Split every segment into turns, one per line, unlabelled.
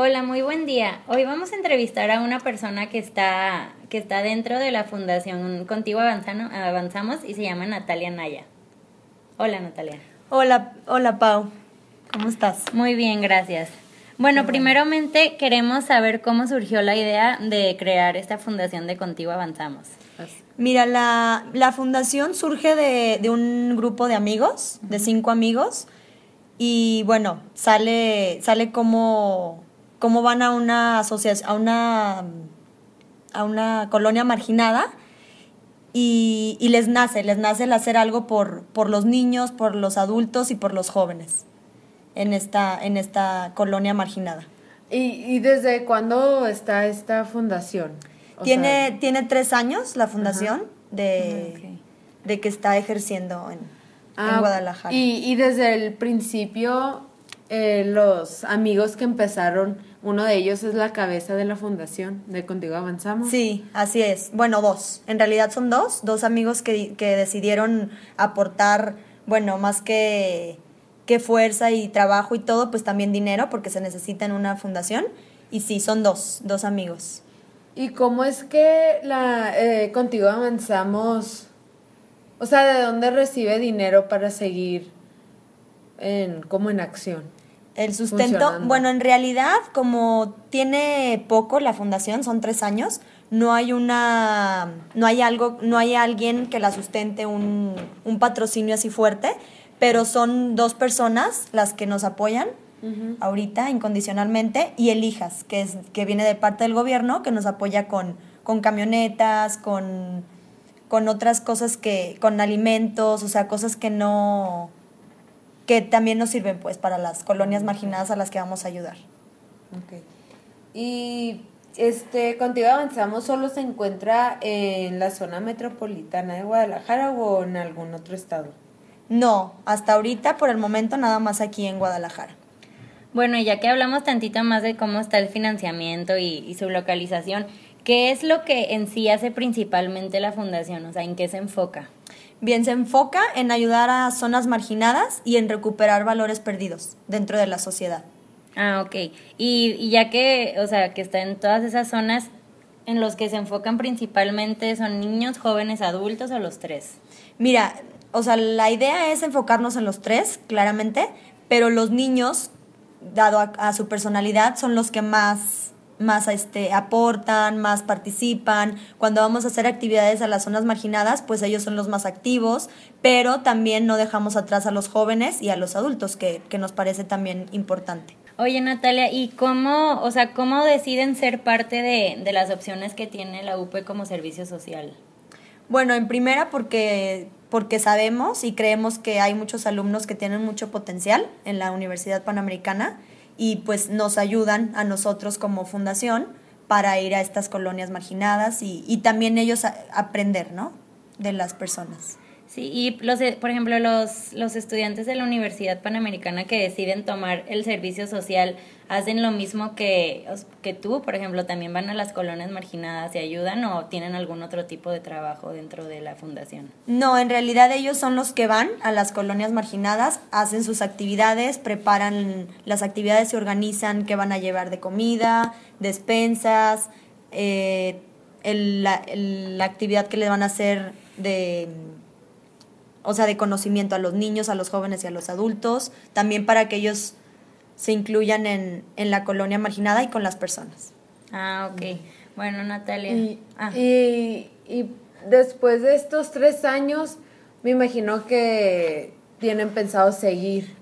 Hola, muy buen día. Hoy vamos a entrevistar a una persona que está, que está dentro de la Fundación Contigo Avanzamos y se llama Natalia Naya. Hola, Natalia.
Hola, hola, Pau. ¿Cómo estás?
Muy bien, gracias. Bueno, primeramente queremos saber cómo surgió la idea de crear esta fundación de Contigo Avanzamos.
Mira, la, la fundación surge de, de, un grupo de amigos, de cinco amigos, y bueno, sale, sale como, como van a una asociación, a una, a una colonia marginada, y, y, les nace, les nace el hacer algo por, por los niños, por los adultos y por los jóvenes en esta, en esta colonia marginada.
¿Y, y desde cuándo está esta fundación?
tiene, tiene tres años la fundación de, de, que está ejerciendo en, ah, Guadalajara.
Y, y, desde el principio, eh, los amigos que empezaron, uno de ellos es la cabeza de la fundación de Contigo Avanzamos.
Sí, así es. Bueno, dos. En realidad son dos, dos amigos que, que decidieron aportar, bueno, más que que fuerza y trabajo y todo, pues también dinero, porque se necesita en una fundación. Y sí, son dos, dos amigos.
¿Y cómo es que la eh, contigo avanzamos? O sea, ¿de dónde recibe dinero para seguir en, como en acción?
El sustento, bueno, en realidad, como tiene poco la fundación, son tres años, no hay una, no hay algo, no hay alguien que la sustente un, un patrocinio así fuerte pero son dos personas las que nos apoyan ahorita incondicionalmente y el hijas, que, es, que viene de parte del gobierno, que nos apoya con, con camionetas, con, con otras cosas que, con alimentos, o sea, cosas que no, que también nos sirven pues para las colonias marginadas a las que vamos a ayudar.
Okay. Y este, contigo avanzamos, solo se encuentra en la zona metropolitana de Guadalajara o en algún otro estado.
No, hasta ahorita por el momento nada más aquí en Guadalajara.
Bueno, ya que hablamos tantito más de cómo está el financiamiento y, su localización, ¿qué es lo que en sí hace principalmente la fundación? O sea, ¿en qué se enfoca?
Bien, se enfoca en ayudar a zonas marginadas y en recuperar valores perdidos dentro de la sociedad.
Ah, ok. Y, y ya que, o sea, que está en todas esas zonas, en los que se enfocan principalmente son niños, jóvenes, adultos o los tres?
Mira, o sea, la idea es enfocarnos en los tres, claramente, pero los niños, dado a, su personalidad, son los que más, más este, aportan, más participan. Cuando vamos a hacer actividades a las zonas marginadas, pues ellos son los más activos, pero también no dejamos atrás a los jóvenes y a los adultos, que, que nos parece también importante.
Oye Natalia, ¿y cómo, o sea, cómo deciden ser parte de, de las opciones que tiene la UP como servicio social?
Bueno, en primera porque porque sabemos y creemos que hay muchos alumnos que tienen mucho potencial en la Universidad Panamericana y pues nos ayudan a nosotros como fundación para ir a estas colonias marginadas y, y también ellos aprender, ¿no? De las personas.
Sí, y los, por ejemplo, los, los estudiantes de la Universidad Panamericana que deciden tomar el servicio social hacen lo mismo que, que tú, por ejemplo, también van a las colonias marginadas y ayudan o tienen algún otro tipo de trabajo dentro de la fundación?
No, en realidad ellos son los que van a las colonias marginadas, hacen sus actividades, preparan las actividades, se organizan qué van a llevar de comida, despensas, eh, la, la actividad que les van a hacer de o sea, de conocimiento a los niños, a los jóvenes y a los adultos, también para que ellos se incluyan en, en la colonia marginada y con las personas.
Ah, ok. Bueno, Natalia.
Y,
ah.
y, y después de estos tres años, me imagino que tienen pensado seguir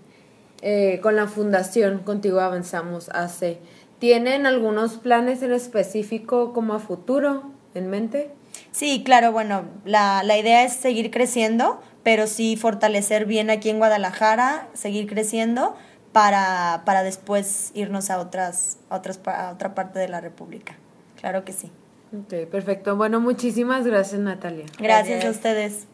eh, con la fundación Contigo Avanzamos hace. ¿Tienen algunos planes en específico como a futuro en mente?
Sí, claro, bueno, la, la idea es seguir creciendo, pero sí fortalecer bien aquí en Guadalajara, seguir creciendo para, para después irnos a, otras, a, otras, a otra parte de la República. Claro que sí.
Ok, perfecto. Bueno, muchísimas gracias Natalia.
gracias. a ustedes.